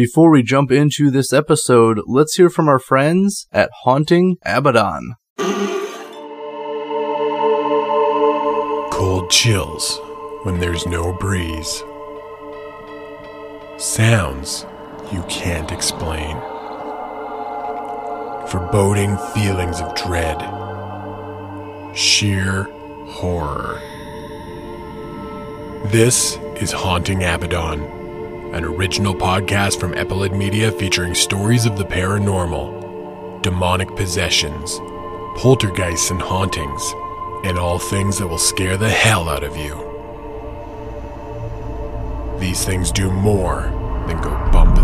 Before we jump into this episode, let's hear from our friends at Haunting Abaddon. Cold chills when there's no breeze. Sounds you can't explain. Foreboding feelings of dread. Sheer horror. This is Haunting Abaddon, an original podcast from Epilid Media featuring stories of the paranormal, demonic possessions, poltergeists and hauntings, and all things that will scare the hell out of you. These things do more than go bump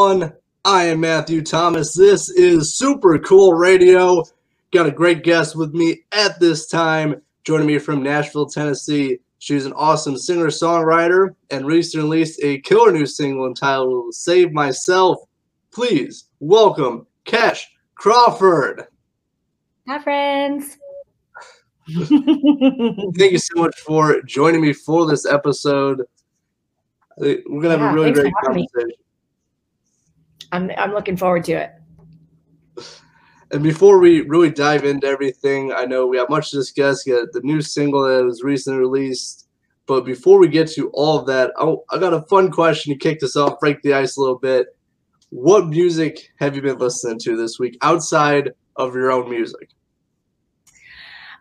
everyone. I am Matthew Thomas. This is Super Cool Radio. Got a great guest with me at this time, joining me from Nashville, Tennessee. She's an awesome singer songwriter and recently released a killer new single entitled Save Myself. Please welcome Cash Crawford. Hi, friends. Thank you so much for joining me for this episode. We're going to have Yeah, a really great conversation. I'm I'm looking forward to it. And before we really dive into everything, I know we have much to discuss. Got the new single that was recently released. But before we get to all of that, I, I got a fun question to kick this off, break the ice a little bit. What music have you been listening to this week outside of your own music?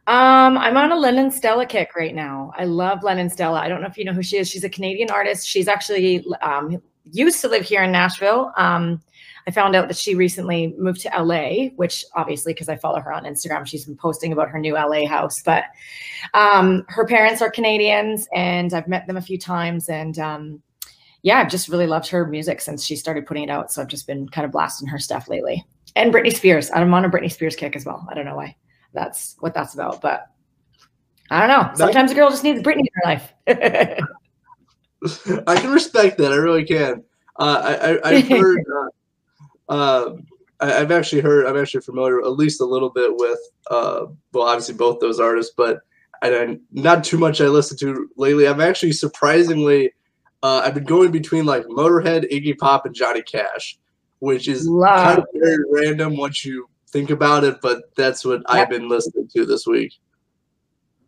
Um, I'm on a Lennon Stella kick right now. I love Lennon Stella. I don't know if you know who she is. She's a Canadian artist. She's actually um, used to live here in Nashville. Um, I found out that she recently moved to LA, which obviously, because I follow her on Instagram, she's been posting about her new LA house. But um, her parents are Canadians, and I've met them a few times. And um, yeah, I've just really loved her music since she started putting it out. So I've just been kind of blasting her stuff lately. And Britney Spears. I'm on a Britney Spears kick as well. I don't know why that's what that's about, but I don't know. Sometimes a girl just needs Britney in her life. I can respect that. I really can. Uh, I, I, I've heard. Uh, uh, I, I've actually heard. I'm actually familiar, at least a little bit, with. Uh, well, obviously both those artists, but I don't too much. I listen to lately. I'm actually surprisingly. Uh, I've been going between like Motorhead, Iggy Pop, and Johnny Cash, which is kind of very random once you think about it. But that's what I've been listening to this week.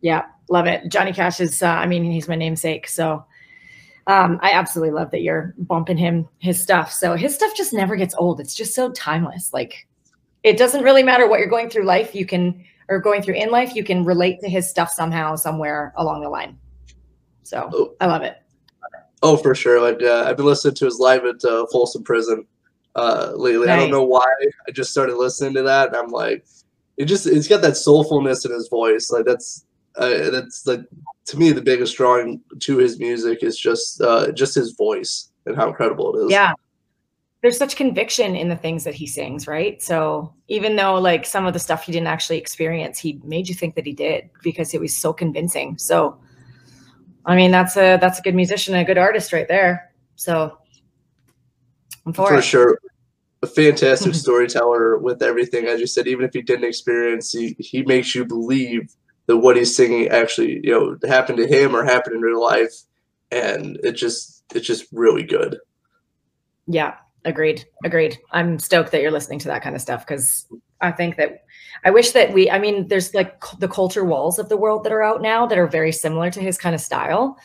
yeah, love it. Johnny Cash is, uh, I mean, he's my namesake. So um, I absolutely love that you're bumping him, his stuff. So his stuff just never gets old. It's just so timeless. Like it doesn't really matter what you're going through life. You can, or going through in life, you can relate to his stuff somehow, somewhere along the line. So Oh. I love it. Oh, for sure. Like uh, I've been listening to his live at uh, Folsom Prison uh, lately. I don't know why. I just started listening to that, and I'm like, it just it's got that soulfulness in his voice. Like that's uh, that's like to me the biggest drawing to his music is just uh, just his voice and how incredible it is. Yeah. There's such conviction in the things that he sings, right? So even though like some of the stuff he didn't actually experience, he made you think that he did because it was so convincing. So I mean, that's a that's a good musician and a good artist right there. So I'm for, for it. sure. A fantastic storyteller with everything, as you said. Even if he didn't experience, he he makes you believe what he's singing actually, you know, happened to him or happened in real life, and it just it's just really good. Yeah, agreed. Agreed. I'm stoked that you're listening to that kind of stuff because I think that I wish that we, I mean, there's like the Colter Walls of the world that are out now that are very similar to his kind of style.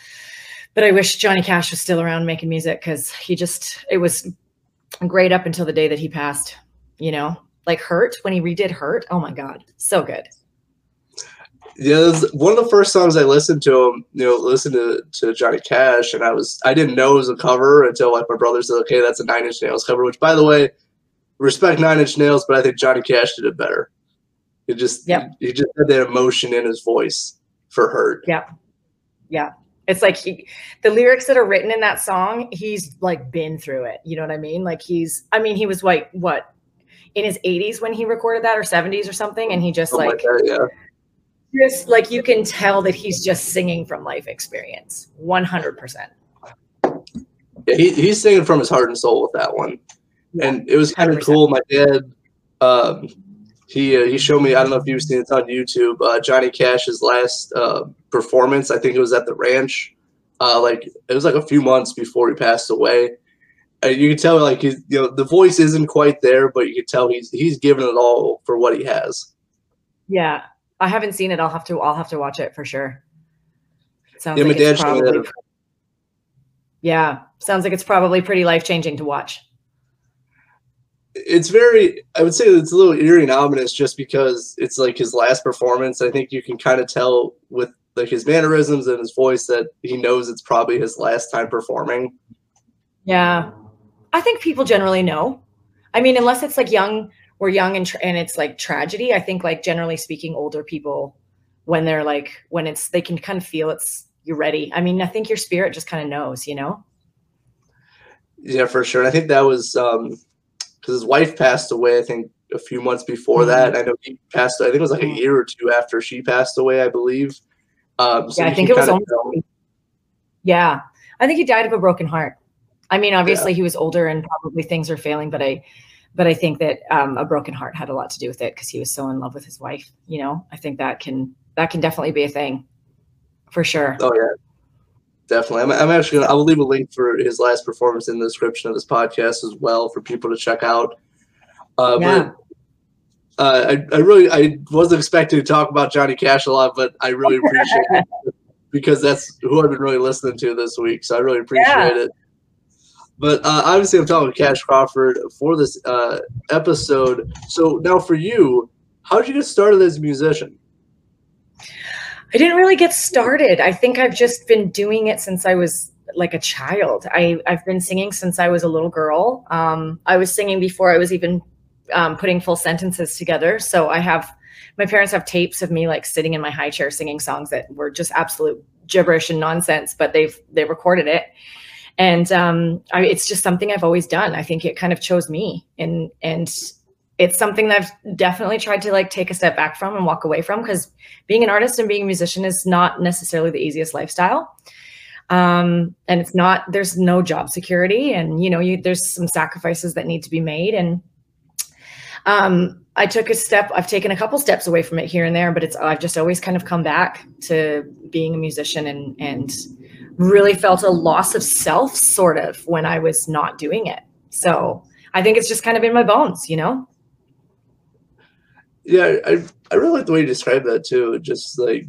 But I wish Johnny Cash was still around making music because he just, it was great up until the day that he passed, you know, like Hurt when he redid Hurt. Oh my God, so good. Yeah, it was one of the first songs I listened to him, you know, listened to, to Johnny Cash, and I was I didn't know it was a cover until like my brother said, "Okay, that's a Nine Inch Nails cover." Which, by the way, respect Nine Inch Nails, but I think Johnny Cash did it better. He just Yep. he just had that emotion in his voice for Hurt. Yeah. Yeah. It's like he, the lyrics that are written in that song, he's like been through it. You know what I mean? Like he's, I mean, he was like, what, in his 80s when he recorded that or 70s or something. And he just Something like, like that, yeah. Just like you can tell that he's just singing from life experience 100%. Yeah, he, he's singing from his heart and soul with that one, and it was kind of cool. My dad, um, he uh, he showed me. I don't know if you've seen it on YouTube. Uh, Johnny Cash's last uh, performance. I think it was at the ranch. Uh, like it was like a few months before he passed away. And you can tell like he's you know the voice isn't quite there, but you can tell he's he's giving it all for what he has. Yeah. I haven't seen it. I'll have to, I'll have to watch it for sure. Sounds Yeah, like it's probably, yeah. Sounds like it's probably pretty life changing to watch. it's very i would say it's a little eerie and ominous just because it's like his last performance i think you can kind of tell with like his mannerisms and his voice that he knows it's probably his last time performing Yeah. I think people generally know. I mean, unless it's like young, we're young and, tra- and it's like tragedy. I think like generally speaking, older people, when they're like, when it's, they can kind of feel it's, you're ready. I mean, I think your spirit just kind of knows, you know? yeah for sure and i think that was um because his wife passed away i think a few months before Mhm. that i know he passed i think it was like a Mhm. year or two after she passed away i believe um so yeah, I think it was tell- yeah. I think he died of a broken heart. I mean, obviously he was older and probably things are failing, but I, but I think that um, a broken heart had a lot to do with it because he was so in love with his wife. You know, I think that can, that can definitely be a thing for sure. Oh yeah, definitely. I'm, I'm actually gonna. I will leave a link for his last performance in the description of this podcast as well for people to check out. Uh, Yeah. But uh, I, I really, I wasn't expecting to talk about Johnny Cash a lot, but I really appreciate it because that's who I've been really listening to this week. So I really appreciate Yeah. it. But uh, obviously, I'm talking with Cash Crawford for this uh, episode. So now, for you, how did you get started as a musician? I didn't really get started. I think I've just been doing it since I was like a child. I, I've been singing since I was a little girl. Um, I was singing before I was even um, putting full sentences together. So I have, my parents have tapes of me like sitting in my high chair singing songs that were just absolute gibberish and nonsense, but they've, they recorded it. And um, I, it's just something I've always done. I think it kind of chose me and, and it's something that I've definitely tried to like take a step back from and walk away from because being an artist and being a musician is not necessarily the easiest lifestyle um and it's not there's no job security and you know you there's some sacrifices that need to be made and um i took a step i've taken a couple steps away from it here and there but it's i've just always kind of come back to being a musician and and really felt a loss of self sort of when i was not doing it so i think it's just kind of in my bones you know Yeah, I I really like the way you describe that too. Just like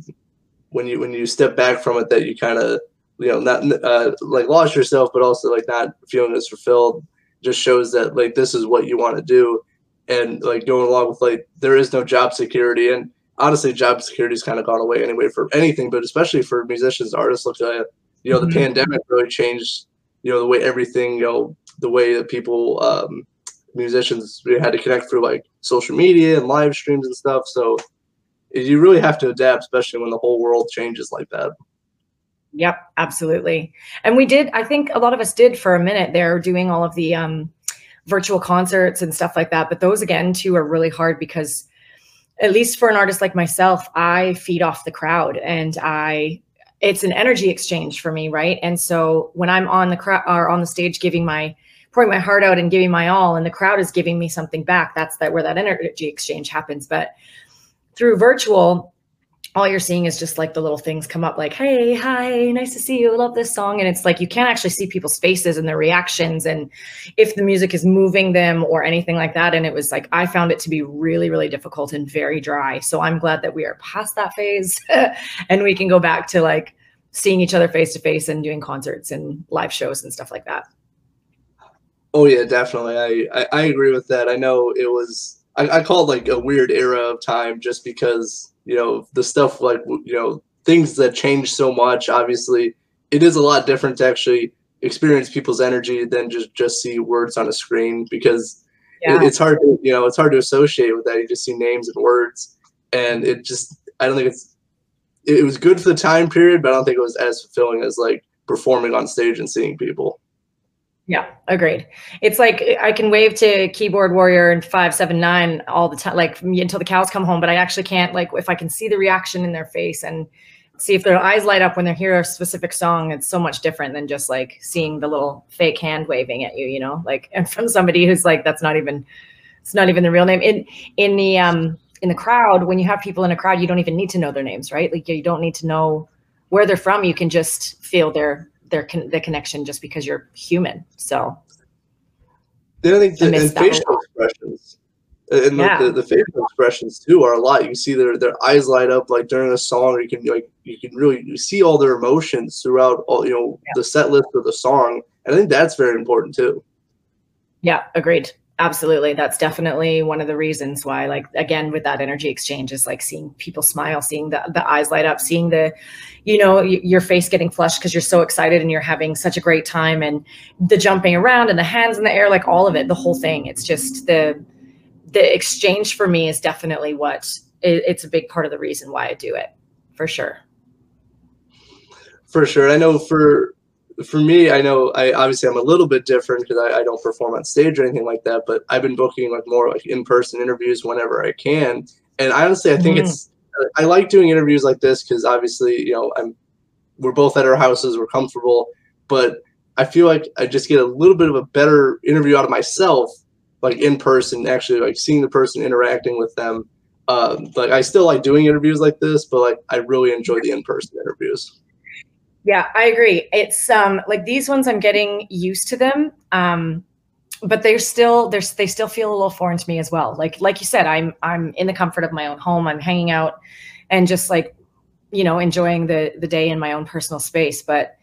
when you when you step back from it, that you kind of you know not uh, like lost yourself, but also like not feeling as fulfilled. Just shows that like this is what you want to do, and like going along with like there is no job security, and honestly, job security's kind of gone away anyway for anything, but especially for musicians, artists. Look at you know the Mhm. pandemic really changed you know the way everything you know the way that people um, musicians we had to connect through like social media and live streams and stuff. So you really have to adapt, especially when the whole world changes like that. Yep, absolutely. And we did, I think a lot of us did for a minute there doing all of the um, virtual concerts and stuff like that. But those again, too, are really hard because, at least for an artist like myself, I feed off the crowd and I, it's an energy exchange for me, right? And so when I'm on the crowd or on the stage giving my, pouring my heart out and giving my all, and the crowd is giving me something back, that's that where that energy exchange happens. But through virtual, all you're seeing is just like the little things come up like hey hi nice to see you love this song and it's like you can't actually see people's faces and their reactions and if the music is moving them or anything like that and it was like i found it to be really really difficult and very dry so i'm glad that we are past that phase and we can go back to like seeing each other face to face and doing concerts and live shows and stuff like that Oh yeah, definitely. I, I, I agree with that. I know it was I, I call it like a weird era of time just because, you know, the stuff like you know, things that change so much, obviously it is a lot different to actually experience people's energy than just just see words on a screen because Yeah. it, it's hard to you know it's hard to associate with that. You just see names and words, and it just I don't think it's it, it was good for the time period, but I don't think it was as fulfilling as like performing on stage and seeing people. Yeah, agreed. It's like I can wave to keyboard warrior and five seven nine all the time, like until the cows come home. But I actually can't like if I can see the reaction in their face and see if their eyes light up when they hear a specific song. It's so much different than just like seeing the little fake hand waving at you, you know, like and from somebody who's like that's not even it's not even the real name in in the um in the crowd when you have people in a crowd you don't even need to know their names right like you don't need to know where they're from you can just feel their their con- the connection just because you're human so Then I think the, and facial expressions and Yeah. the, the, facial expressions too are a lot. You see their their eyes light up like during a song, or you can like you can really you see all their emotions throughout all you know the set list of the song, and I think that's very important too. Yeah, agreed. Absolutely. That's definitely one of the reasons why, like, again, with that energy exchange is like seeing people smile, seeing the, the eyes light up, seeing the, you know, y- your face getting flushed because you're so excited and you're having such a great time and the jumping around and the hands in the air, like all of it, the whole thing. It's just the, the exchange for me is definitely what it, it's a big part of the reason why I do it for sure. For sure, I know for for me, I know I obviously I'm a little bit different because I, I don't perform on stage or anything like that. But I've been booking like more like in person interviews whenever I can, and honestly, I think Mhm. it's I like doing interviews like this because obviously you know I'm we're both at our houses, we're comfortable, but I feel like I just get a little bit of a better interview out of myself, like in person, actually like seeing the person interacting with them. Um, like I still like doing interviews like this, but like I really enjoy the in person interviews. Yeah, I agree. It's um like these ones I'm getting used to them. Um but they're still there's they still feel a little foreign to me as well. Like like you said, I'm I'm in the comfort of my own home. I'm hanging out and just like you know enjoying the the day in my own personal space, but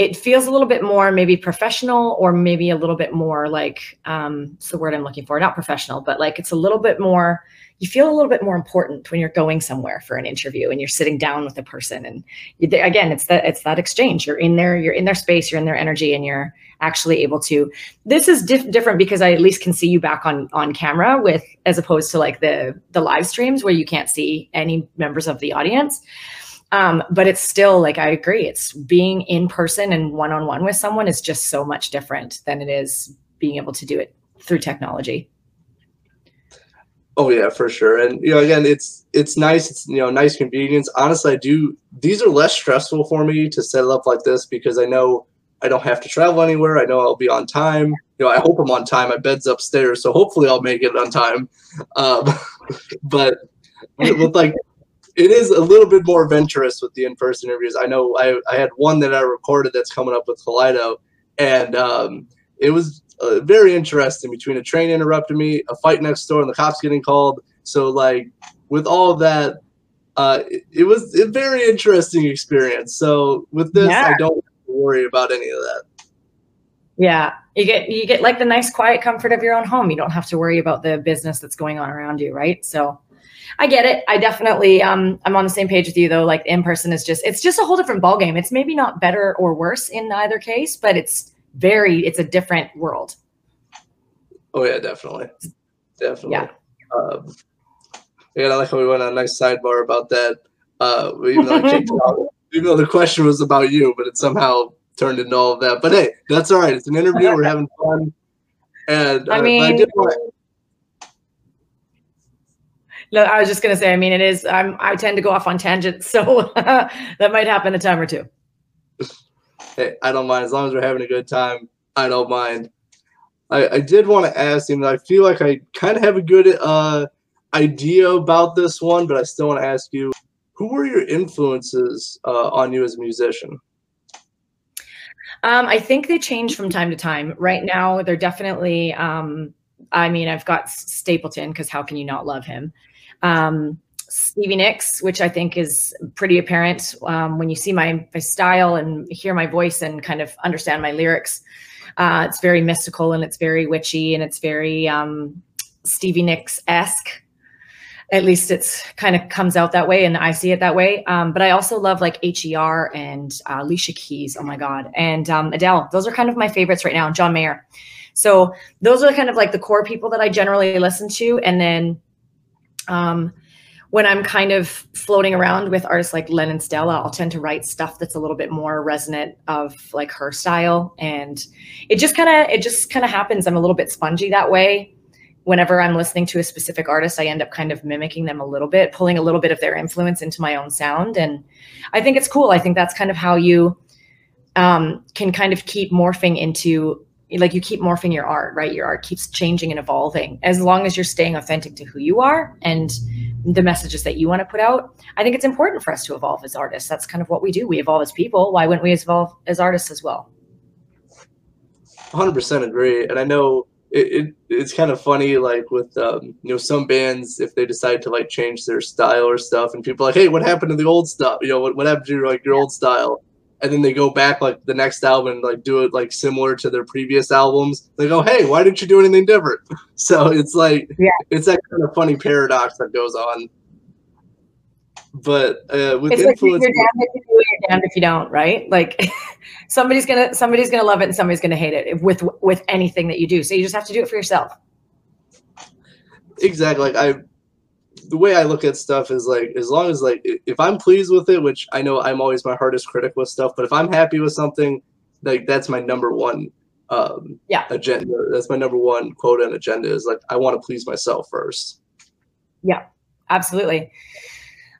it feels a little bit more maybe professional or maybe a little bit more like um it's the word I'm looking for, not professional, but like it's a little bit more you feel a little bit more important when you're going somewhere for an interview and you're sitting down with a person and you- again it's that it's that exchange. You're in there you're in their space you're in their energy and you're actually able to this is diff- different because i at least can see you back on on camera with as opposed to like the the live streams where you can't see any members of the audience um, but it's still like i agree it's being in person and one-on-one with someone is just so much different than it is being able to do it through technology Oh yeah, for sure. And you know, again, it's it's nice. It's you know, nice convenience. Honestly, I do. These are less stressful for me to set up like this because I know I don't have to travel anywhere. I know I'll be on time. You know, I hope I'm on time. My bed's upstairs, so hopefully I'll make it on time. Um, but with like, it is a little bit more adventurous with the in-person interviews. I know I I had one that I recorded that's coming up with Kaleido, and um, it was uh, very interesting between a train interrupting me, a fight next door, and the cops getting called. So like with all of that, uh, it, it was a very interesting experience. So with this, Yeah. I don't have to worry about any of that. Yeah, you get you get like the nice quiet comfort of your own home. You don't have to worry about the business that's going on around you, right? So I get it. I definitely um I'm on the same page with you though. Like in person is just it's just a whole different ballgame. It's maybe not better or worse in either case, but it's very it's a different world. Oh yeah, definitely, definitely. Yeah. Um, yeah, I like how we went on a nice sidebar about that. Uh, even though, out, even though the question was about you, but it somehow turned into all of that. But hey, that's all right. It's an interview. We're having fun. And uh, I mean, did want- no, I was just gonna say. I mean, it is. I'm. I tend to go off on tangents, so that might happen a time or two. hey, I don't mind as long as we're having a good time. I don't mind. I, I did want to ask him. I feel like I kind of have a good uh, idea about this one, but I still want to ask you: Who were your influences uh, on you as a musician? Um, I think they change from time to time. Right now, they're definitely. Um, I mean, I've got Stapleton because how can you not love him? Um, Stevie Nicks, which I think is pretty apparent um, when you see my, my style and hear my voice and kind of understand my lyrics. Uh, it's very mystical and it's very witchy and it's very um, Stevie Nicks esque. At least it's kind of comes out that way, and I see it that way. Um, but I also love like HER and uh, Alicia Keys. Oh my god, and um, Adele. Those are kind of my favorites right now. John Mayer. So those are kind of like the core people that I generally listen to. And then um, when I'm kind of floating around with artists like Lennon Stella, I'll tend to write stuff that's a little bit more resonant of like her style. And it just kind of it just kind of happens. I'm a little bit spongy that way. Whenever I'm listening to a specific artist, I end up kind of mimicking them a little bit, pulling a little bit of their influence into my own sound. And I think it's cool. I think that's kind of how you um, can kind of keep morphing into like you keep morphing your art, right? Your art keeps changing and evolving as long as you're staying authentic to who you are and the messages that you want to put out. I think it's important for us to evolve as artists. That's kind of what we do. We evolve as people. Why wouldn't we evolve as artists as well? 100% agree. And I know it, it it's kind of funny, like with um, you know some bands if they decide to like change their style or stuff, and people like, hey, what happened to the old stuff? You know, what what happened to like your old style? And then they go back like the next album and like do it like similar to their previous albums. They go, hey, why didn't you do anything different? So it's like Yeah. it's that kind of funny paradox that goes on. But uh, with It's like you're influence, damned if you do you're damned if you don't, right? Like somebody's gonna somebody's gonna love it and somebody's gonna hate it with with anything that you do. So you just have to do it for yourself. exactly like i the way i look at stuff is like as long as like if i'm pleased with it which i know i'm always my hardest critic with stuff but if i'm happy with something like that's my number one um Yeah. agenda that's my number one quote and agenda is like i want to please myself first Yeah, Absolutely.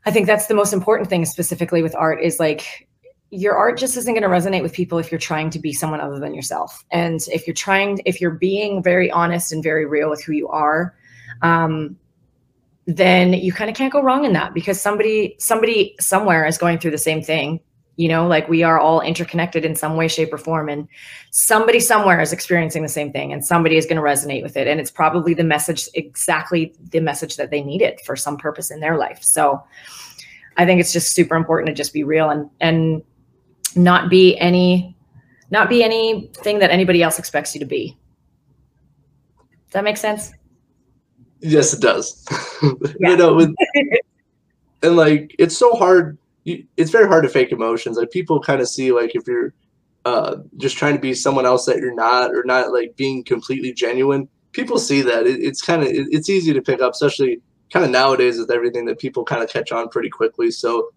I think that's the most important thing specifically with art is like your art just isn't going to resonate with people if you're trying to be someone other than yourself. And if you're trying, if you're being very honest and very real with who you are, um, then you kind of can't go wrong in that because somebody, somebody somewhere is going through the same thing. You know, like we are all interconnected in some way, shape, or form, and somebody somewhere is experiencing the same thing, and somebody is going to resonate with it. And it's probably the message, exactly the message that they needed for some purpose in their life. So, I think it's just super important to just be real and and not be any not be anything that anybody else expects you to be. Does that make sense? Yes it does. You know with, and like it's so hard it's very hard to fake emotions. Like people kind of see like if you're uh just trying to be someone else that you're not or not like being completely genuine people see that. It, it's kind of it, it's easy to pick up especially kind of nowadays with everything that people kind of catch on pretty quickly. So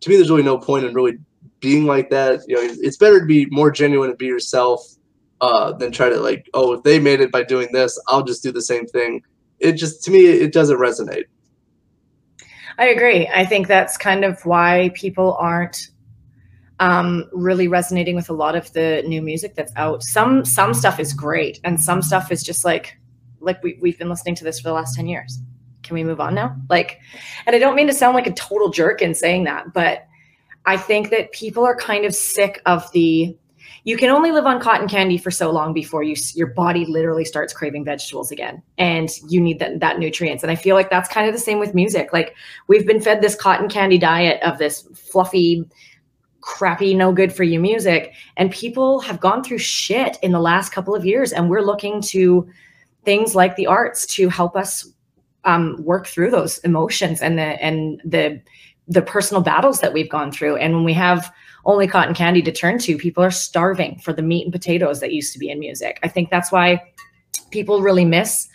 to me there's really no point in really being like that. You know it's better to be more genuine and be yourself uh than try to like oh if they made it by doing this i'll just do the same thing it just to me it doesn't resonate I agree. I think that's kind of why people aren't um, really resonating with a lot of the new music that's out. Some some stuff is great, and some stuff is just like like we we've been listening to this for the last ten years. Can we move on now? Like, and I don't mean to sound like a total jerk in saying that, but I think that people are kind of sick of the. You can only live on cotton candy for so long before you your body literally starts craving vegetables again, and you need that that nutrients. And I feel like that's kind of the same with music. Like we've been fed this cotton candy diet of this fluffy crappy no good for you music and people have gone through shit in the last couple of years and we're looking to things like the arts to help us um, work through those emotions and the and the the personal battles that we've gone through and when we have only cotton candy to turn to people are starving for the meat and potatoes that used to be in music. I think that's why people really miss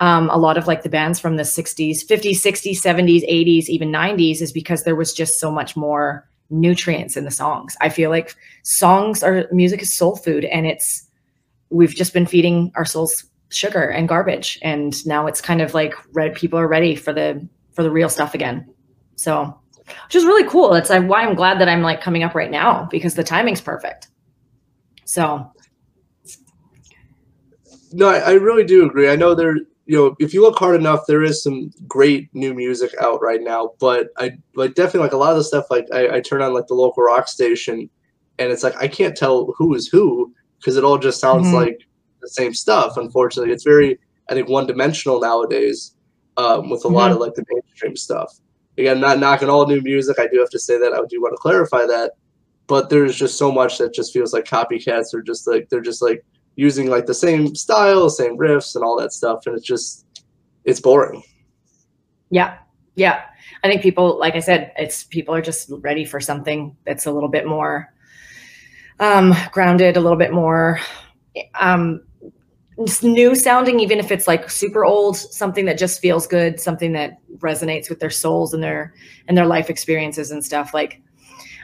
um, a lot of like the bands from the 60s 50s 60s 70s 80s even 90s is because there was just so much more nutrients in the songs. I feel like songs are music is soul food and it's we've just been feeding our souls sugar and garbage and now it's kind of like red people are ready for the for the real stuff again. So which is really cool it's like why i'm glad that i'm like coming up right now because the timing's perfect so No, I, I really do agree. I know there, you know, if you look hard enough, there is some great new music out right now. But I like definitely like a lot of the stuff. Like I, I turn on like the local rock station, and it's like I can't tell who is who because it all just sounds Mhm. like the same stuff. Unfortunately, it's very I think one dimensional nowadays um, with a lot of like the mainstream stuff. Again, not knocking all new music. I do have to say that I do want to clarify that. But there's just so much that just feels like copycats or just like they're just like using like the same style, same riffs, and all that stuff, and it's just it's boring. Yeah. Yeah. I think people, like I said, it's people are just ready for something that's a little bit more um, grounded, a little bit more um, new sounding, even if it's like super old, something that just feels good, something that resonates with their souls and their and their life experiences and stuff. Like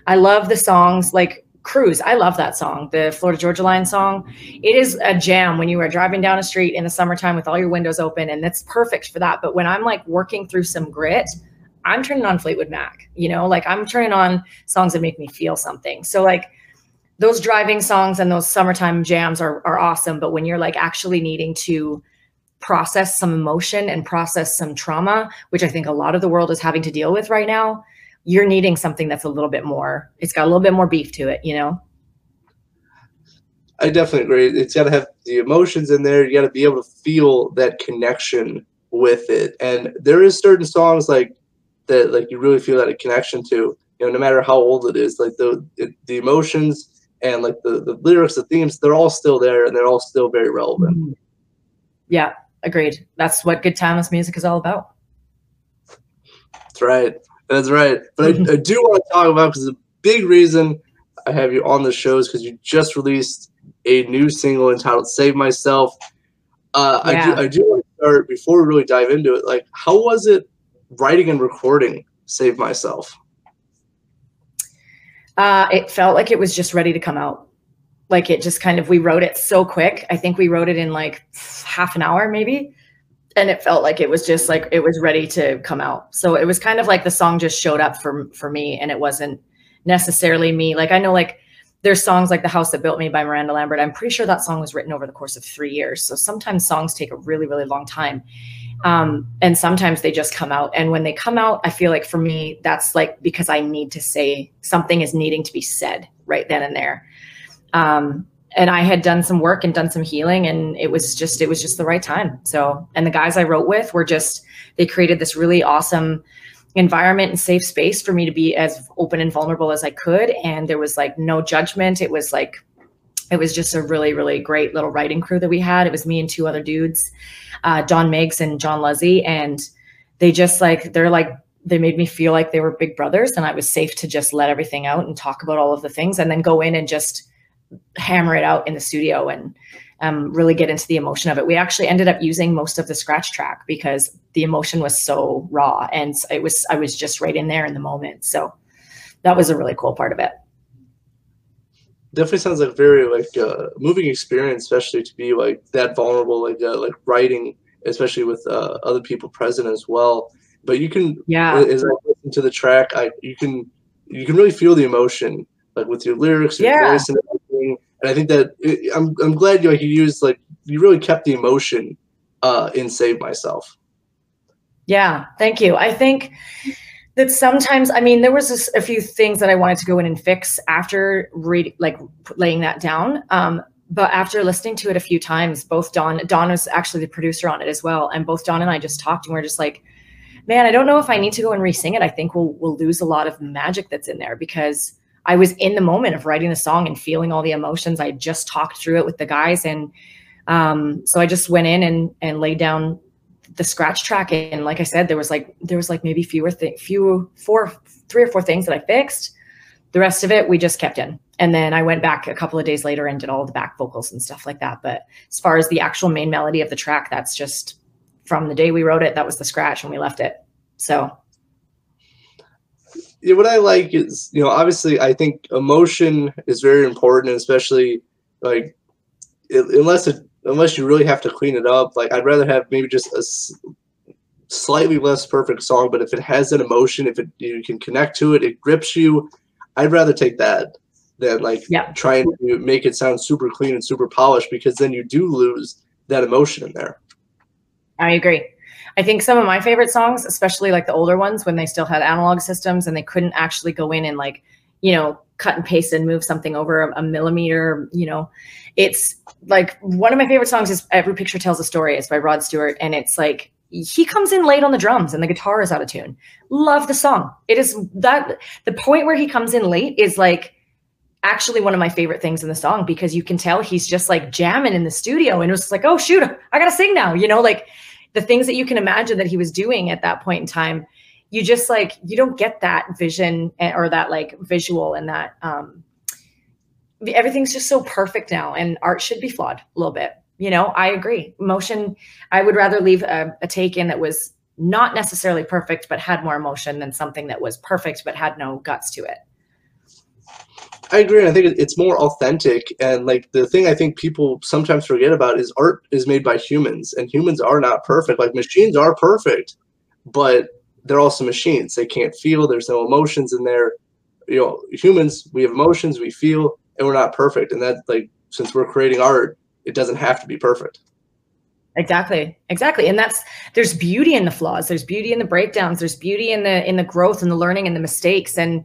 I love the songs like Cruise. I love that song, the Florida Georgia Line song. It is a jam when you are driving down a street in the summertime with all your windows open, and that's perfect for that. But when I'm like working through some grit, I'm turning on Fleetwood Mac, you know, like I'm turning on songs that make me feel something. So like those driving songs and those summertime jams are are awesome. But when you're like actually needing to process some emotion and process some trauma, which I think a lot of the world is having to deal with right now, you're needing something that's a little bit more, it's got a little bit more beef to it, you know? I definitely agree. It's got to have the emotions in there. You got to be able to feel that connection with it. And there is certain songs like that, like you really feel that a connection to. You know, no matter how old it is, like the it, the emotions and like the the lyrics, the themes, they're all still there and they're all still very relevant. Yeah, agreed. That's what good timeless music is all about. That's right. That's right. But I, I do want to talk about because the big reason I have you on the show is because you just released a new single entitled "Save Myself." Uh, I Yeah. do. I do want to start before we really dive into it. Like, how was it writing and recording "Save Myself"? Uh, it felt like it was just ready to come out. Like it just kind of, we wrote it so quick. I think we wrote it in like half an hour, maybe. And it felt like it was just like it was ready to come out. So it was kind of like the song just showed up for for me, and it wasn't necessarily me. Like I know, like there's songs like "The House That Built Me" by Miranda Lambert. I'm pretty sure that song was written over the course of three years. So sometimes songs take a really, really long time, um, and sometimes they just come out. And when they come out, I feel like for me, that's like because I need to say something is needing to be said right then and there. Um, and I had done some work and done some healing, and it was just it was just the right time. So, and the guys I wrote with were just they created this really awesome environment and safe space for me to be as open and vulnerable as I could. And there was like no judgment. It was like it was just a really really great little writing crew that we had. It was me and two other dudes, uh, Don Miggs and John Luzzy, and they just like they're like they made me feel like they were big brothers and I was safe to just let everything out and talk about all of the things and then go in and just hammer it out in the studio and um, really get into the emotion of it. We actually ended up using most of the scratch track because the emotion was so raw and it was I was just right in there in the moment. So that was a really cool part of it. Definitely sounds like very like uh, moving experience, especially to be like that vulnerable, like uh, like writing, especially with uh, other people present as well. But you can Yeah. as I listen to the track, I you can you can really feel the emotion, like with your lyrics, your Yeah. voice, and everything. And I think that it, I'm I'm glad you like you used like you really kept the emotion uh, in "Save Myself." Yeah, thank you. I think that sometimes, I mean, there was just a few things that I wanted to go in and fix after read, like laying that down. Um, but after listening to it a few times, both Don, Don was actually the producer on it as well, and both Don and I just talked, and we are just like, man, I don't know if I need to go and re-sing it. I think we'll we'll lose a lot of magic that's in there because I was in the moment of writing the song and feeling all the emotions. I just talked through it with the guys, and um, so I just went in and and laid down the scratch track. And like i said there was like there was like maybe fewer th- few four three or four things that i fixed. The rest of it we just kept in. And then i went back a couple of days later and did all the back vocals and stuff like that. But as far as the actual main melody of the track that's just from the day we wrote it that was the scratch and we left it. So what I like is, you know, obviously, I think emotion is very important, especially like it, unless it unless you really have to clean it up. Like, I'd rather have maybe just a s- slightly less perfect song, but if it has an emotion, if it you can connect to it, it grips you. I'd rather take that than like Yeah. trying to make it sound super clean and super polished because then you do lose that emotion in there. I agree. I think some of my favorite songs, especially like the older ones when they still had analog systems and they couldn't actually go in and like, you know, cut and paste and move something over a, a millimeter, you know, it's like one of my favorite songs is Every Picture Tells a Story. It's by Rod Stewart. And it's like, he comes in late on the drums and the guitar is out of tune. Love the song. It is that the point where he comes in late is like actually one of my favorite things in the song because you can tell he's just like jamming in the studio and it was like, oh shoot, I gotta sing now. You know, like the things that you can imagine that he was doing at that point in time, you just like you don't get that vision eh, or that like visual and that um everything's just so perfect now and art should be flawed a little bit. You know, I agree. Emotion, I would rather leave a, a take in that was not necessarily perfect, but had more emotion than something that was perfect, but had no guts to it. I agree. I think it's more authentic. And like the thing I think people sometimes forget about is art is made by humans, and humans are not perfect. Like machines are perfect, but they're also machines. They can't feel. There's no emotions in there. You know, humans we have emotions, we feel, and we're not perfect. And that like since we're creating art, it doesn't have to be perfect. Exactly. Exactly. And that's there's beauty in the flaws. There's beauty in the breakdowns. There's beauty in the in the growth and the learning and the mistakes. And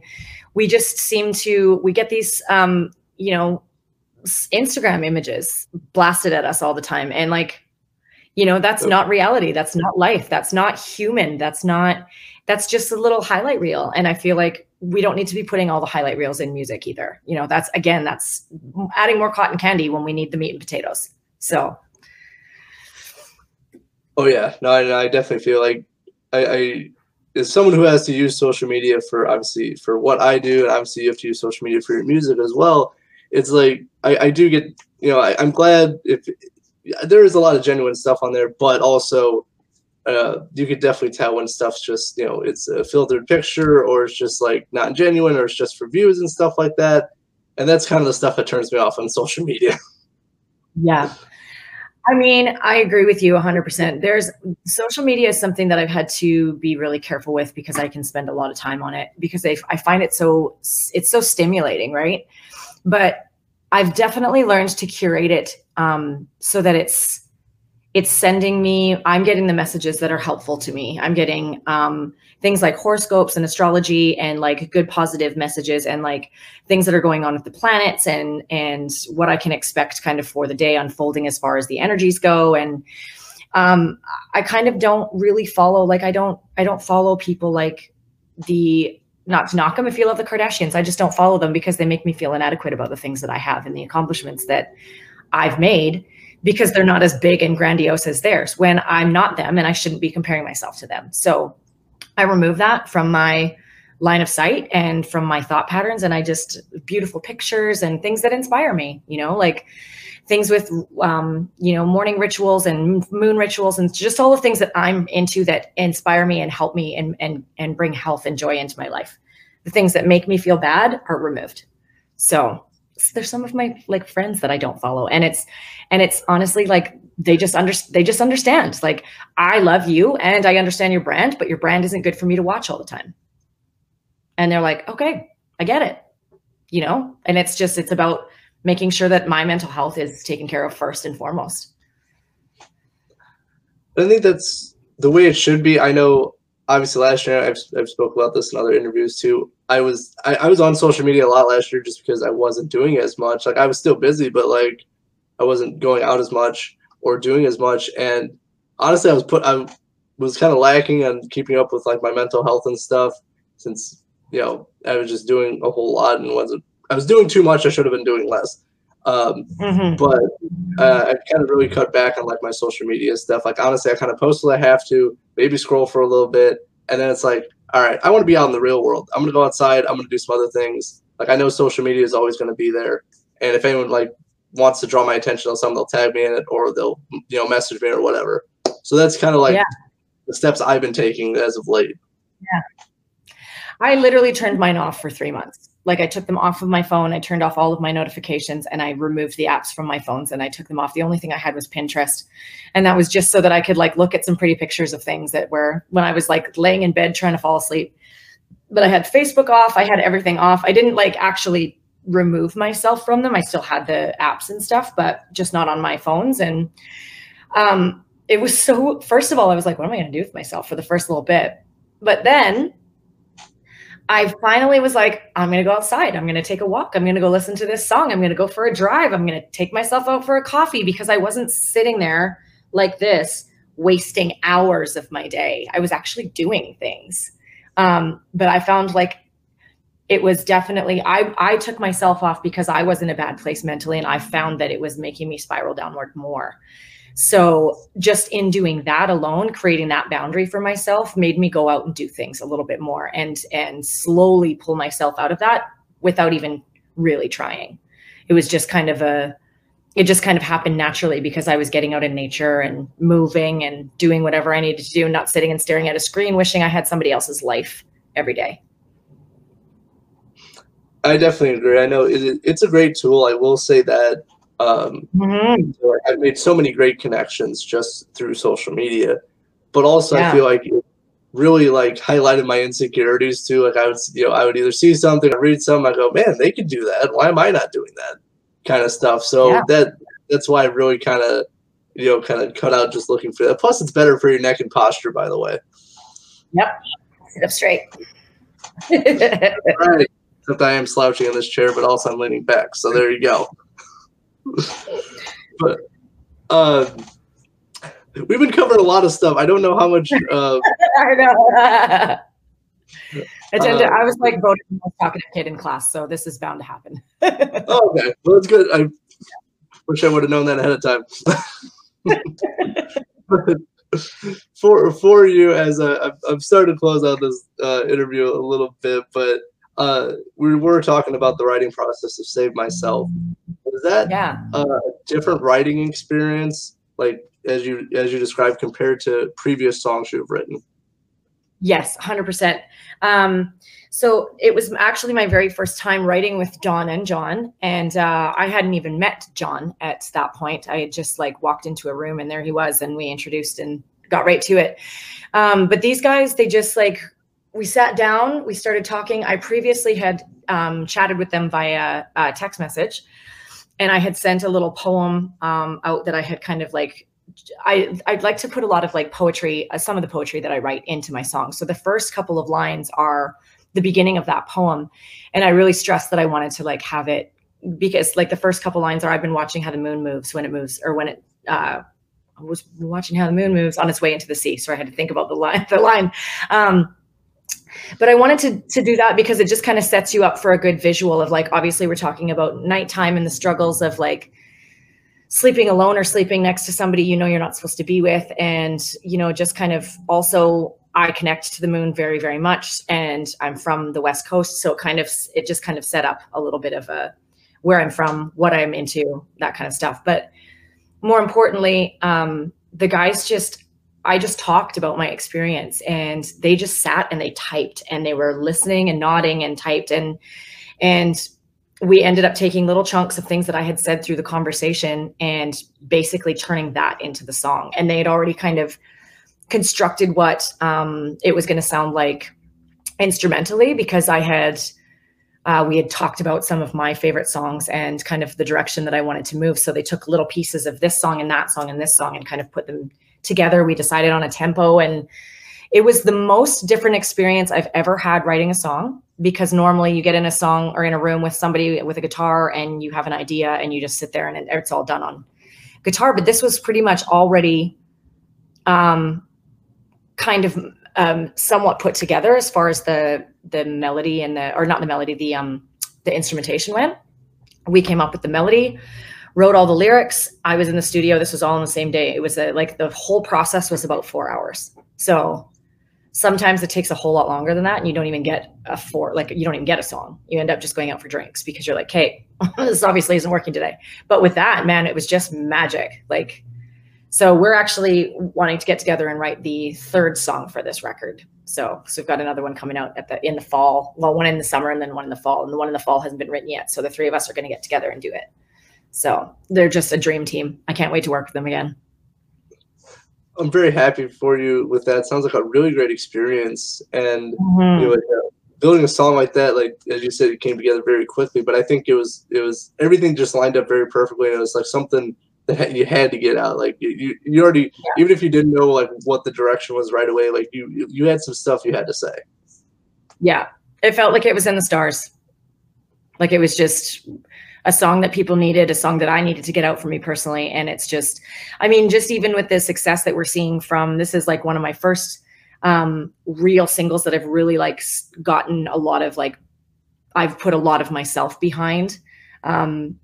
we just seem to we get these um, you know, Instagram images blasted at us all the time. And like, you know, that's not reality. That's not life. That's not human. That's not that's just a little highlight reel. And I feel like we don't need to be putting all the highlight reels in music either. You know, that's again, that's adding more cotton candy when we need the meat and potatoes. So Oh yeah, no, I, I definitely feel like I, I as someone who has to use social media for obviously for what I do, and obviously you have to use social media for your music as well. It's like I, I do get you know I, I'm glad if there is a lot of genuine stuff on there, but also uh, you could definitely tell when stuff's just you know it's a filtered picture or it's just like not genuine or it's just for views and stuff like that. And that's kind of the stuff that turns me off on social media. Yeah. I mean, I agree with you 100%. There's social media is something that I've had to be really careful with because I can spend a lot of time on it because I, I find it so it's so stimulating, right? But I've definitely learned to curate it um, so that it's it's sending me i'm getting the messages that are helpful to me. I'm getting um, things like horoscopes and astrology and like good positive messages and like things that are going on with the planets and and what i can expect kind of for the day unfolding as far as the energies go. And um, i kind of don't really follow like i don't i don't follow people like the not to knock them if you love the kardashians i just don't follow them because they make me feel inadequate about the things that i have and the accomplishments that i've made because they're not as big and grandiose as theirs when I'm not them and I shouldn't be comparing myself to them. So I remove that from my line of sight and from my thought patterns and I just beautiful pictures and things that inspire me, you know, like things with um, you know, morning rituals and moon rituals and just all the things that I'm into that inspire me and help me and and and bring health and joy into my life. The things that make me feel bad are removed. So there's some of my like friends that I don't follow and it's and it's honestly like they just under they just understand like I love you and I understand your brand but your brand isn't good for me to watch all the time. And they're like, "Okay, I get it." You know? And it's just it's about making sure that my mental health is taken care of first and foremost. I think that's the way it should be. I know, obviously, last year I've I've spoke about this in other interviews too. I was I, I was on social media a lot last year just because I wasn't doing as much. Like I was still busy, but like I wasn't going out as much or doing as much. And honestly, I was put I was kind of lacking on keeping up with like my mental health and stuff since you know I was just doing a whole lot and wasn't I was doing too much. I should have been doing less. Um, but uh, I've kind of really cut back on like my social media stuff. Like honestly, I kind of post what I have to, maybe scroll for a little bit, and then it's like, all right, I want to be out in the real world. I'm gonna go outside. I'm gonna do some other things. Like I know social media is always gonna be there, and if anyone like wants to draw my attention on something, they'll tag me in it or they'll you know message me or whatever. So that's kind of like Yeah. the steps I've been taking as of late. Yeah, I literally turned mine off for three months. Like I took them off of my phone. I turned off all of my notifications and I removed the apps from my phones and I took them off. The only thing I had was Pinterest. And that was just so that I could like look at some pretty pictures of things that were when I was like laying in bed trying to fall asleep. But I had Facebook off. I had everything off. I didn't like actually remove myself from them. I still had the apps and stuff, but just not on my phones. And um, it was so, first of all, I was like, what am I going to do with myself for the first little bit? But then I finally was like, I'm going to go outside. I'm going to take a walk. I'm going to go listen to this song. I'm going to go for a drive. I'm going to take myself out for a coffee because I wasn't sitting there like this, wasting hours of my day. I was actually doing things. Um, but I found like it was definitely I I took myself off because I was in a bad place mentally and I found that it was making me spiral downward more. So just in doing that alone, creating that boundary for myself made me go out and do things a little bit more and and slowly pull myself out of that without even really trying. It was just kind of a it just kind of happened naturally because I was getting out in nature and moving and doing whatever I needed to do, not sitting and staring at a screen, wishing I had somebody else's life every day. I definitely agree. I know it's a great tool. I will say that um, Mhm. so I've made so many great connections just through social media, but also I feel like it really like highlighted my insecurities too. Like I would, you know, I would either see something, or read something, I go, man, they could do that. Why am I not doing that? Kind of stuff. So Yeah. that that's why I really kind of, you know, kind of cut out just looking for that. Plus, it's better for your neck and posture, by the way. Yep, sit up straight. Right. Except I am slouching in this chair, but also I'm leaning back. So there you go. But um, we've been covering a lot of stuff. I don't know how much. Uh, I know. I, to, Uh, I was like the most talkative kid in class, so this is bound to happen. oh, okay, well, that's good. I wish I would have known that ahead of time. For for you, as a, I'm- I'm starting to close out this uh, interview a little bit, but uh, we were talking about the writing process of Save Myself. Was that yeah. a different writing experience, like as you as you described, compared to previous songs you've written? Yes, 100%. Um, so it was actually my very first time writing with Don and John. And uh, I hadn't even met John at that point. I had just like walked into a room and there he was, and we introduced and got right to it. Um, but these guys, they just like, we sat down, we started talking. I previously had um, chatted with them via uh, text message. And I had sent a little poem um, out that I had kind of like I I'd like to put a lot of like poetry, uh, some of the poetry that I write into my songs. So the first couple of lines are the beginning of that poem, and I really stressed that I wanted to like have it because like the first couple lines are I've been watching how the moon moves when it moves or when it uh, I was watching how the moon moves on its way into the sea. So I had to think about the line. The line. Um, but I wanted to to do that because it just kind of sets you up for a good visual of like obviously we're talking about nighttime and the struggles of like sleeping alone or sleeping next to somebody you know you're not supposed to be with. And you know just kind of also i connect to the moon very very much and i'm from the west coast. So it kind of it just kind of set up a little bit of a where i'm from what i'm into that kind of stuff. But more importantly um the guys just i just talked about my experience and they just sat and they typed and they were listening and nodding and typed and and we ended up taking little chunks of things that I had said through the conversation and basically turning that into the song. And they had already kind of constructed what um, it was going to sound like instrumentally because I had. Uh, we had talked about some of my favorite songs and kind of the direction that I wanted to move. So they took little pieces of this song and that song and this song and kind of put them together. We decided on a tempo and it was the most different experience I've ever had writing a song because normally you get in a song or in a room with somebody with a guitar and you have an idea and you just sit there and it's all done on guitar. But this was pretty much already um, kind of um, somewhat put together as far as the the melody and the or not the melody the um the instrumentation went. We came up with the melody, wrote all the lyrics. I was in the studio. This was all on the same day. It was a, like the whole process was about four hours. So sometimes it takes a whole lot longer than that and you don't even get a four like you don't even get a song you end up just going out for drinks because you're like hey this obviously isn't working today but with that man it was just magic like so we're actually wanting to get together and write the third song for this record so so we've got another one coming out at the in the fall well one in the summer and then one in the fall and the one in the fall hasn't been written yet so the three of us are going to get together and do it so they're just a dream team i can't wait to work with them again I'm very happy for you with that. Sounds like a really great experience, and you know, like, uh, building a song like that, like as you said, it came together very quickly. But I think it was it was everything just lined up very perfectly, and it was like something that you had to get out. Like you you, already even if you didn't know like what the direction was right away, like you- you had some stuff you had to say. Yeah, it felt like it was in the stars. Like it was just a song that people needed, a song that I needed to get out for me personally. And it's just, I mean, just even with the success that we're seeing from this is like one of my first um, real singles that I've really like gotten a lot of like, I've put a lot of myself behind. Um,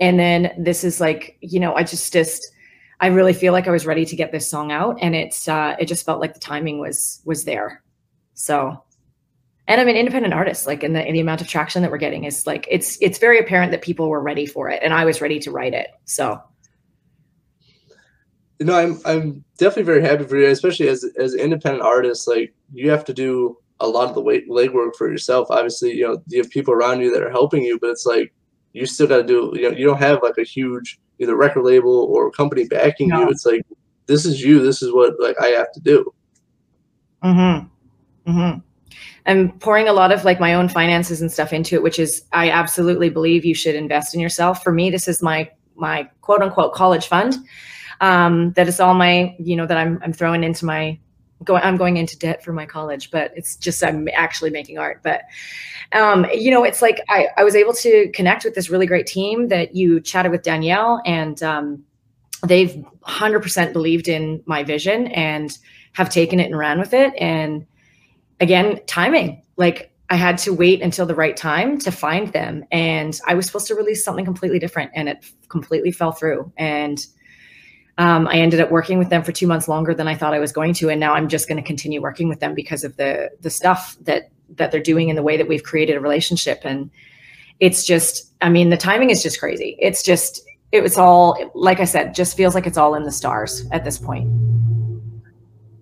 and then this is like, you know, I just, just, I really feel like I was ready to get this song out and it's, uh, it just felt like the timing was, was there. So and I'm an independent artist. Like, in the the amount of traction that we're getting is like it's it's very apparent that people were ready for it, and I was ready to write it. So you know, I'm I'm definitely very happy for you, especially as as an independent artist. Like you have to do a lot of the weight legwork for yourself. Obviously, you know, you have people around you that are helping you, but it's like you still got to do. You know, you don't have like a huge either record label or company backing No. you. It's like this is you. This is what like I have to do. Mm-hmm. Mm-hmm. I'm pouring a lot of like my own finances and stuff into it, which is I absolutely believe you should invest in yourself. For me, this is my my quote unquote college fund. Um, that is all my, you know, that I'm I'm throwing into my going I'm going into debt for my college, but it's just I'm actually making art. But um, you know, it's like I, I was able to connect with this really great team that you chatted with Danielle and um they've 100% believed in my vision and have taken it and ran with it. And again, timing. Like I had to wait until the right time to find them. And I was supposed to release something completely different and it completely fell through. And um, I ended up working with them for two months longer than I thought I was going to. And now I'm just going to continue working with them because of the the stuff that that they're doing and the way that we've created a relationship. And it's just, I mean, the timing is just crazy. It's just, it was all, like I said, just feels like it's all in the stars at this point.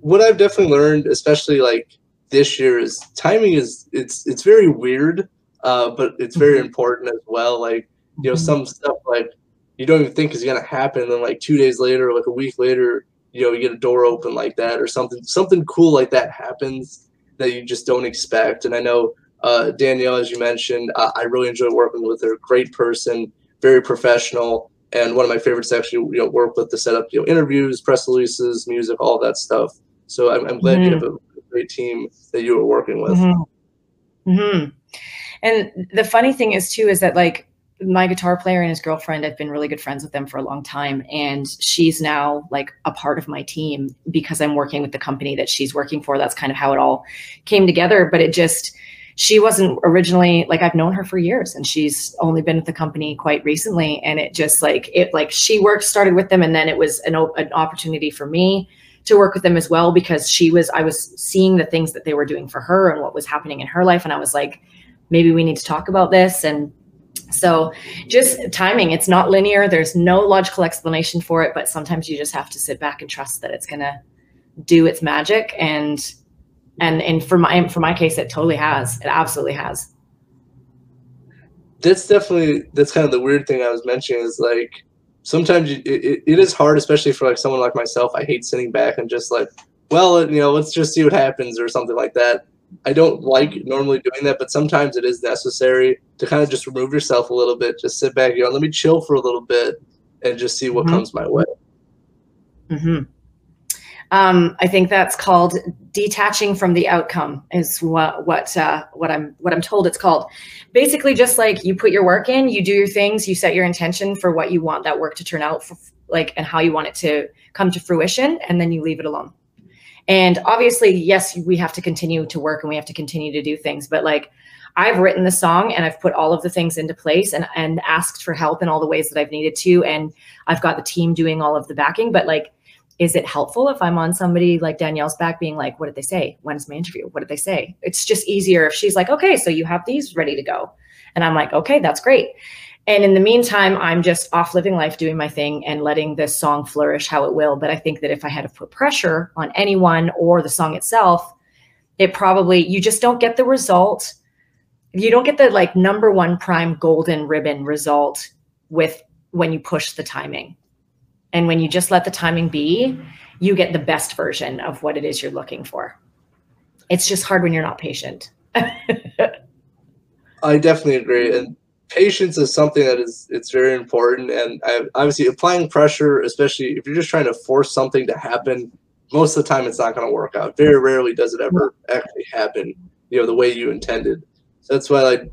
What I've definitely learned, especially like this year, is timing is it's it's very weird, uh, but it's very Mhm. important as well. Like you know, Mhm. some stuff like you don't even think is gonna happen, and then like two days later, or like a week later, you know, you get a door open like that, or something something cool like that happens that you just don't expect. And I know uh, Danielle, as you mentioned, uh, I really enjoy working with her. Great person, very professional, and one of my favorites to actually you know work with to set up you know interviews, press releases, music, all that stuff. So I'm, I'm glad you Mhm. have a great team that you were working with. hmm And the funny thing is too is that like my guitar player and his girlfriend, I've been really good friends with them for a long time, and she's now like a part of my team because I'm working with the company that she's working for. That's kind of how it all came together. But it just she wasn't originally like I've known her for years, and she's only been with the company quite recently, and it just like it like she worked started with them, and then it was an, an opportunity for me to work with them as well because she was I was seeing the things that they were doing for her and what was happening in her life. And I was like maybe we need to talk about this. And so just timing it's not linear. There's no logical explanation for it but sometimes you just have to sit back and trust that it's going to do its magic. And and and for my for my case it totally has. It absolutely has. That's definitely that's kind of the weird thing I was mentioning is like sometimes you, it, it- it is hard, especially for like someone like myself. I hate sitting back and just like, well, you know, let's just see what happens or something like that. I don't like normally doing that, but sometimes it is necessary to kind of just remove yourself a little bit, just sit back, you know, let me chill for a little bit and just see what Mhm. comes my way. hmm Um, I think that's called detaching from the outcome. Is what what uh, what I'm what I'm told it's called. Basically, just like you put your work in, you do your things, you set your intention for what you want that work to turn out, for, like and how you want it to come to fruition, and then you leave it alone. And obviously, yes, we have to continue to work and we have to continue to do things, but like. I've written the song and I've put all of the things into place and, and asked for help in all the ways that I've needed to. And I've got the team doing all of the backing. But like, is it helpful if I'm on somebody like Danielle's back being like, what did they say? When's my interview? What did they say? It's just easier if she's like, okay, so you have these ready to go. And I'm like, okay, that's great. And in the meantime, I'm just off living life, doing my thing and letting this song flourish how it will. But I think that if I had to put pressure on anyone or the song itself, it probably, you just don't get the result. You don't get the like number one prime golden ribbon result with when you push the timing. And when you just let the timing be, you get the best version of what it is you're looking for. It's just hard when you're not patient. I definitely agree, and patience is something that is it's very important. And I, obviously, applying pressure, especially if you're just trying to force something to happen, most of the time it's not going to work out. Very rarely does it ever actually happen, you know, the way you intended. So that's why, like,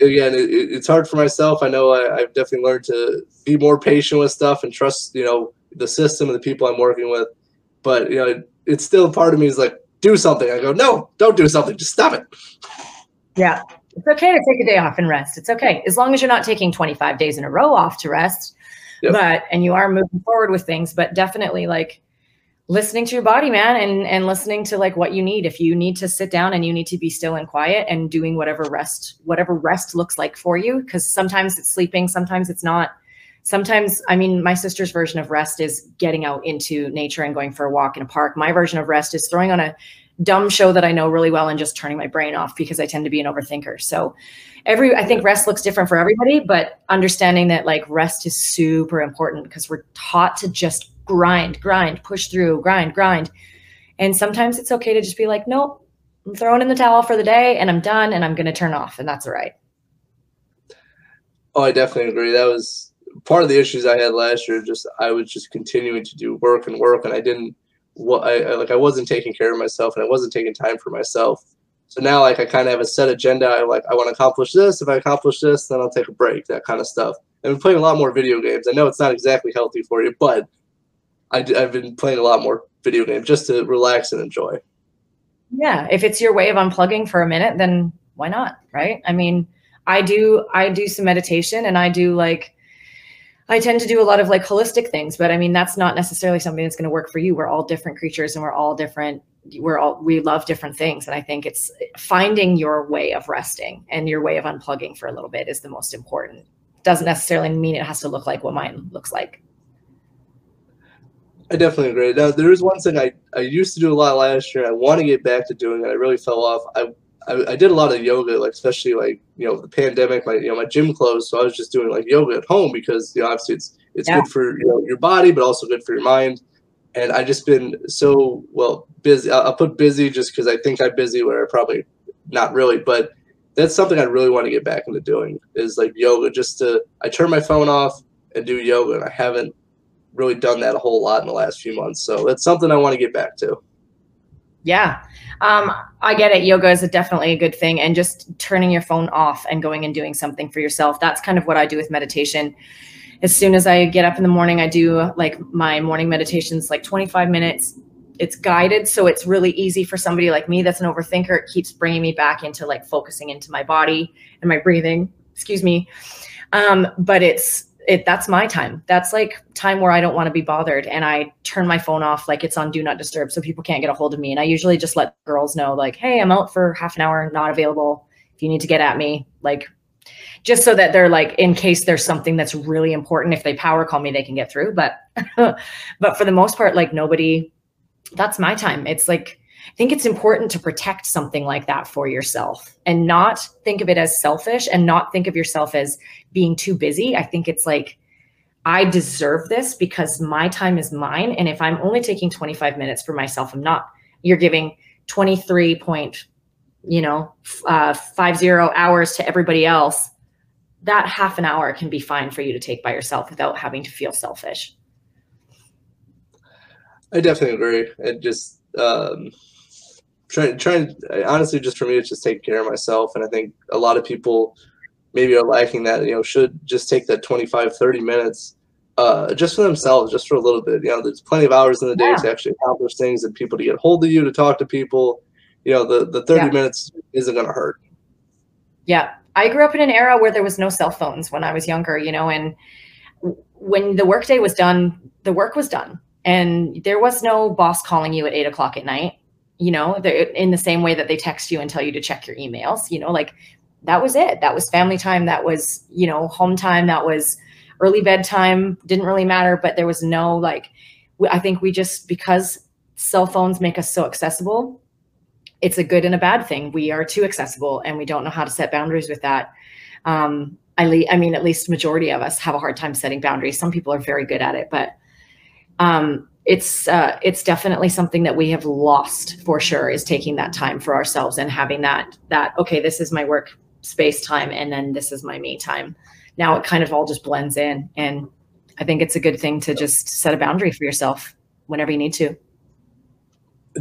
again, it, it- it's hard for myself. I know I, I've definitely learned to be more patient with stuff and trust, you know, the system and the people I'm working with. But you know, it, it's still part of me is like, do something. I go, no, don't do something. Just stop it. Yeah. It's okay to take a day off and rest. It's okay. As long as you're not taking 25 days in a row off to rest. Yep. But and you are moving forward with things, but definitely like listening to your body man and and listening to like what you need. If you need to sit down and you need to be still and quiet and doing whatever rest whatever rest looks like for you because sometimes it's sleeping sometimes it's not. Sometimes i mean my sister's version of rest is getting out into nature and going for a walk in a park. My version of rest is throwing on a dumb show that i know really well and just turning my brain off because i tend to be an overthinker. So every i think rest looks different for everybody but understanding that like rest is super important because we're taught to just grind, grind, push through, grind, grind. And sometimes it's okay to just be like, nope, I'm throwing in the towel for the day and I'm done and I'm going to turn off. And that's all right. Oh, I definitely agree. That was part of the issues I had last year. Just I was just continuing to do work and work, and I didn't. What I, I like, I wasn't taking care of myself, and I wasn't taking time for myself. So now, like, I kind of have a set agenda. I like, I want to accomplish this. If I accomplish this, then I'll take a break. That kind of stuff. I've been playing a lot more video games. I know it's not exactly healthy for you, but I, have been playing a lot more video games just to relax and enjoy. Yeah, if it's your way of unplugging for a minute, then why not? Right? I mean, I do I do some meditation and I do like I tend to do a lot of like holistic things, but I mean that's not necessarily something that's going to work for you. We're all different creatures and we're all different we're all we love different things and I think it's finding your way of resting and your way of unplugging for a little bit is the most important. Doesn't necessarily mean it has to look like what mine looks like. I definitely agree. Now, there is one thing I, I used to do a lot last year. I want to get back to doing it. I really fell off. I, I, I did a lot of yoga, like especially like you know the pandemic. My you know my gym closed, so I was just doing like yoga at home because you know obviously it's it's yeah. good for you know your body, but also good for your mind. And I just been so well busy. I'll, I'll put busy just because I think I'm busy, where I probably not really, but that's something I really want to get back into doing is like yoga. Just to I turn my phone off and do yoga, and I haven't really done that a whole lot in the last few months. So it's something I want to get back to. Yeah. Um, I get it. Yoga is a definitely a good thing. And just turning your phone off and going and doing something for yourself. That's kind of what I do with meditation. As soon as I get up in the morning, I do like my morning meditations, like 25 minutes. It's guided. So it's really easy for somebody like me that's an overthinker. It keeps bringing me back into like focusing into my body and my breathing. Excuse me. Um, but it's it that's my time. That's like time where I don't want to be bothered and I turn my phone off like it's on do not disturb so people can't get a hold of me. And I usually just let girls know like, hey, I'm out for half an hour, not available. If you need to get at me, like just so that they're like in case there's something that's really important, if they power call me, they can get through. But but for the most part, like nobody that's my time. It's like I think it's important to protect something like that for yourself and not think of it as selfish and not think of yourself as being too busy. I think it's like, I deserve this because my time is mine. And if I'm only taking 25 minutes for myself, I'm not, you're giving 23 point, you know, uh, five zero hours to everybody else. That half an hour can be fine for you to take by yourself without having to feel selfish. I definitely agree. And just, um, trying trying honestly just for me it's just taking care of myself and i think a lot of people maybe are lacking that you know should just take that 25 30 minutes uh, just for themselves just for a little bit. You know there's plenty of hours in the day yeah. to actually accomplish things and people to get hold of you to talk to people. You know the the 30 yeah. minutes isn't going to hurt. Yeah. I grew up in an era where there was no cell phones when i was younger you know and when the workday was done the work was done. And there was no boss calling you at eight o'clock at night you know, in the same way that they text you and tell you to check your emails, you know, like that was it. That was family time. That was, you know, home time. That was early bedtime. Didn't really matter, but there was no like, I think we just, because cell phones make us so accessible, it's a good and a bad thing. We are too accessible and we don't know how to set boundaries with that. Um, I, le- I mean, at least majority of us have a hard time setting boundaries. Some people are very good at it, but um, it's uh, it's definitely something that we have lost for sure is taking that time for ourselves and having that that okay this is my work space time and then this is my me time now it kind of all just blends in and i think it's a good thing to just set a boundary for yourself whenever you need to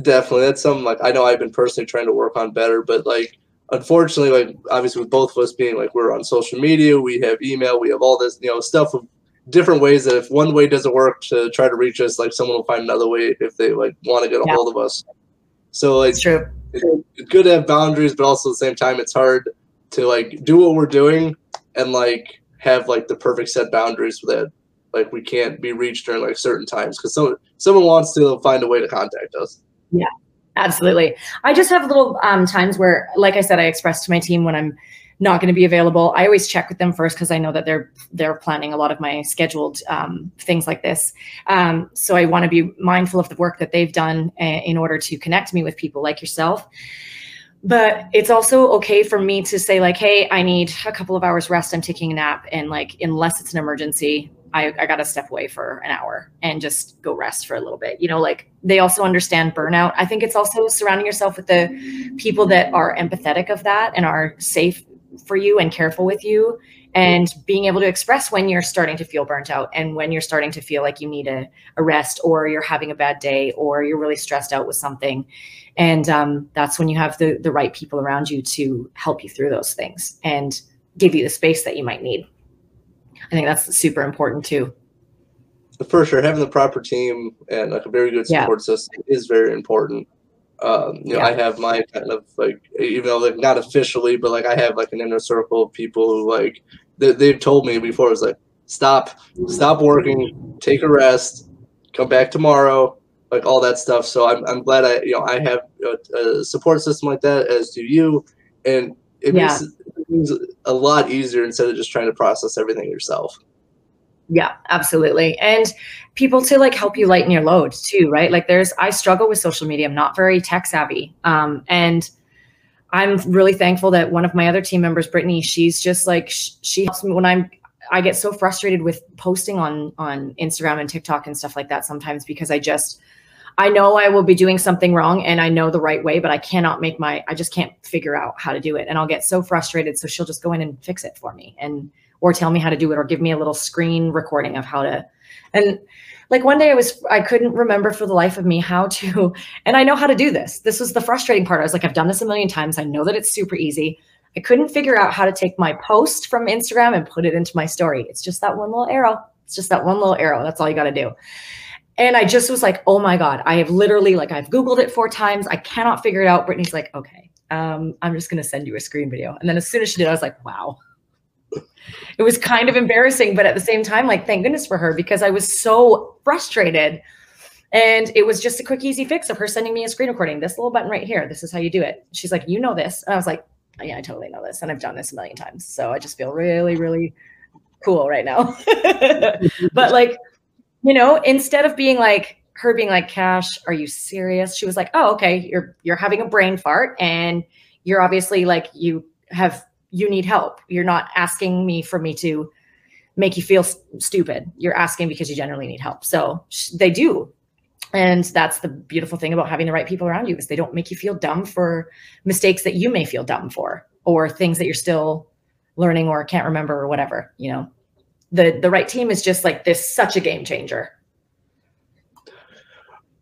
definitely that's something like i know i've been personally trying to work on better but like unfortunately like obviously with both of us being like we're on social media we have email we have all this you know stuff of different ways that if one way doesn't work to try to reach us, like someone will find another way if they like want to get a yeah. hold of us. So like, true. it's good to have boundaries, but also at the same time, it's hard to like do what we're doing and like have like the perfect set boundaries that like we can't be reached during like certain times because someone someone wants to find a way to contact us. Yeah, absolutely. I just have little um, times where, like I said, I express to my team when I'm not going to be available. I always check with them first because I know that they're they're planning a lot of my scheduled um, things like this. Um, so I want to be mindful of the work that they've done uh, in order to connect me with people like yourself. But it's also okay for me to say like, hey, I need a couple of hours rest. I'm taking a nap, and like, unless it's an emergency, I, I got to step away for an hour and just go rest for a little bit. You know, like they also understand burnout. I think it's also surrounding yourself with the people that are empathetic of that and are safe for you and careful with you and being able to express when you're starting to feel burnt out and when you're starting to feel like you need a, a rest or you're having a bad day or you're really stressed out with something and um, that's when you have the, the right people around you to help you through those things and give you the space that you might need i think that's super important too For sure, having the proper team and like a very good Yeah. support system is very important. Um, you know, Yeah. I have my kind of like, even though like not officially, but like I have like an inner circle of people who like they, they've told me before. It's like stop, stop working, take a rest, come back tomorrow, like all that stuff. So I'm I'm glad I you know I have a, a support system like that, as do you, and it Yeah. makes things a lot easier instead of just trying to process everything yourself. Yeah, absolutely. And people to like help you lighten your load too, right? Like there's I struggle with social media. I'm not very tech savvy. Um and I'm really thankful that one of my other team members, Brittany, she's just like sh- she helps me when I'm I get so frustrated with posting on on Instagram and TikTok and stuff like that sometimes because I just I know I will be doing something wrong and I know the right way, but I cannot make my I just can't figure out how to do it. And I'll get so frustrated. So she'll just go in and fix it for me and or tell me how to do it or give me a little screen recording of how to and like one day I was I couldn't remember for the life of me how to and I know how to do this. This was the frustrating part. I was like I've done this a million times. I know that it's super easy. I couldn't figure out how to take my post from Instagram and put it into my story. It's just that one little arrow. It's just that one little arrow. That's all you got to do. And I just was like, oh my God, I have literally, like, I've Googled it four times. I cannot figure it out. Brittany's like, okay, um, I'm just going to send you a screen video. And then as soon as she did, I was like, wow. It was kind of embarrassing, but at the same time, like, thank goodness for her because I was so frustrated. And it was just a quick, easy fix of her sending me a screen recording. This little button right here. This is how you do it. She's like, you know this. And I was like, yeah, I totally know this. And I've done this a million times. So I just feel really, really cool right now. but like, you know, instead of being like her being like, Cash, are you serious? She was like, Oh, okay, you're you're having a brain fart and you're obviously like you have you need help. You're not asking me for me to make you feel stupid. You're asking because you generally need help. So sh- they do. And that's the beautiful thing about having the right people around you is they don't make you feel dumb for mistakes that you may feel dumb for or things that you're still learning or can't remember or whatever, you know. The the right team is just like this such a game changer.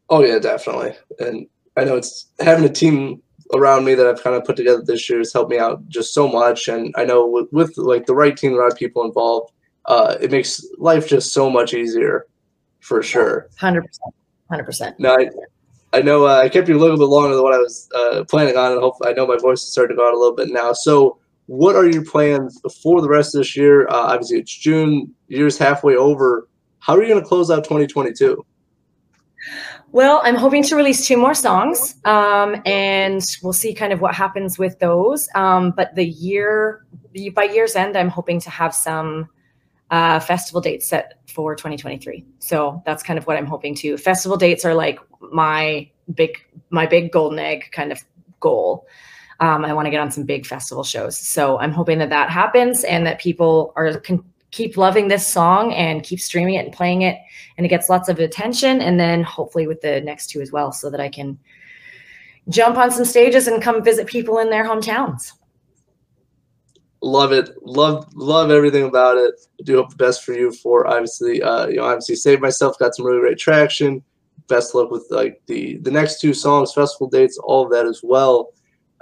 Oh yeah, definitely. And I know it's having a team around me that I've kind of put together this year has helped me out just so much. And I know with, with like the right team, the right people involved, uh, it makes life just so much easier, for sure. Hundred percent. Hundred percent. Now I, I know uh, I kept you a little bit longer than what I was uh, planning on, and hopefully I know my voice is starting to go out a little bit now. So, what are your plans for the rest of this year? Uh, obviously, it's June. Year's halfway over. How are you going to close out 2022? Well, I'm hoping to release two more songs, um, and we'll see kind of what happens with those. Um, but the year, by year's end, I'm hoping to have some uh, festival dates set for 2023. So that's kind of what I'm hoping to. Festival dates are like my big, my big golden egg kind of goal. Um, I want to get on some big festival shows. So I'm hoping that that happens and that people are can keep loving this song and keep streaming it and playing it and it gets lots of attention and then hopefully with the next two as well so that i can jump on some stages and come visit people in their hometowns. Love it. Love love everything about it. I do hope the best for you for obviously uh you know obviously save myself got some really great traction. Best luck with like the the next two songs festival dates all of that as well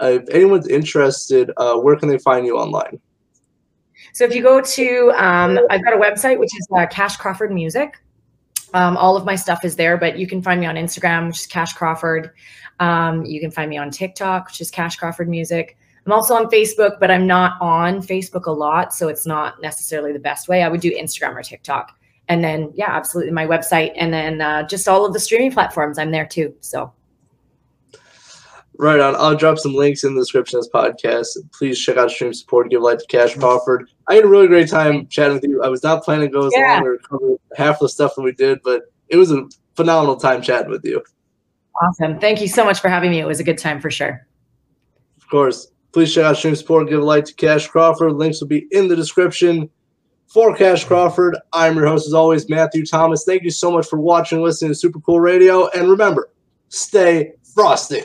uh, if anyone's interested uh where can they find you online? So if you go to um, i've got a website which is uh, cash crawford music. Um, all of my stuff is there but you can find me on instagram which is cash crawford. Um, you can find me on tiktok which is cash crawford music. I'm also on facebook but i'm not on facebook a lot so it's not necessarily the best way. I would do instagram or tiktok. And then yeah, absolutely my website, and then uh, just all of the streaming platforms. I'm there too. So Right on. I'll drop some links in the description of this podcast. Please check out Stream Support. Give light to Cash mm-hmm. Crawford. I had a really great time chatting with you. I was not planning to go as Yeah. long or cover half the stuff that we did, but it was a phenomenal time chatting with you. awesome! Thank you so much for having me. It was a good time for sure. Of course. Please check out Stream Support. Give a like to Cash Crawford. Links will be in the description. For Cash Crawford, I'm your host as always, Matthew Thomas. Thank you so much for watching and listening to Super Cool Radio. And remember, stay frosty.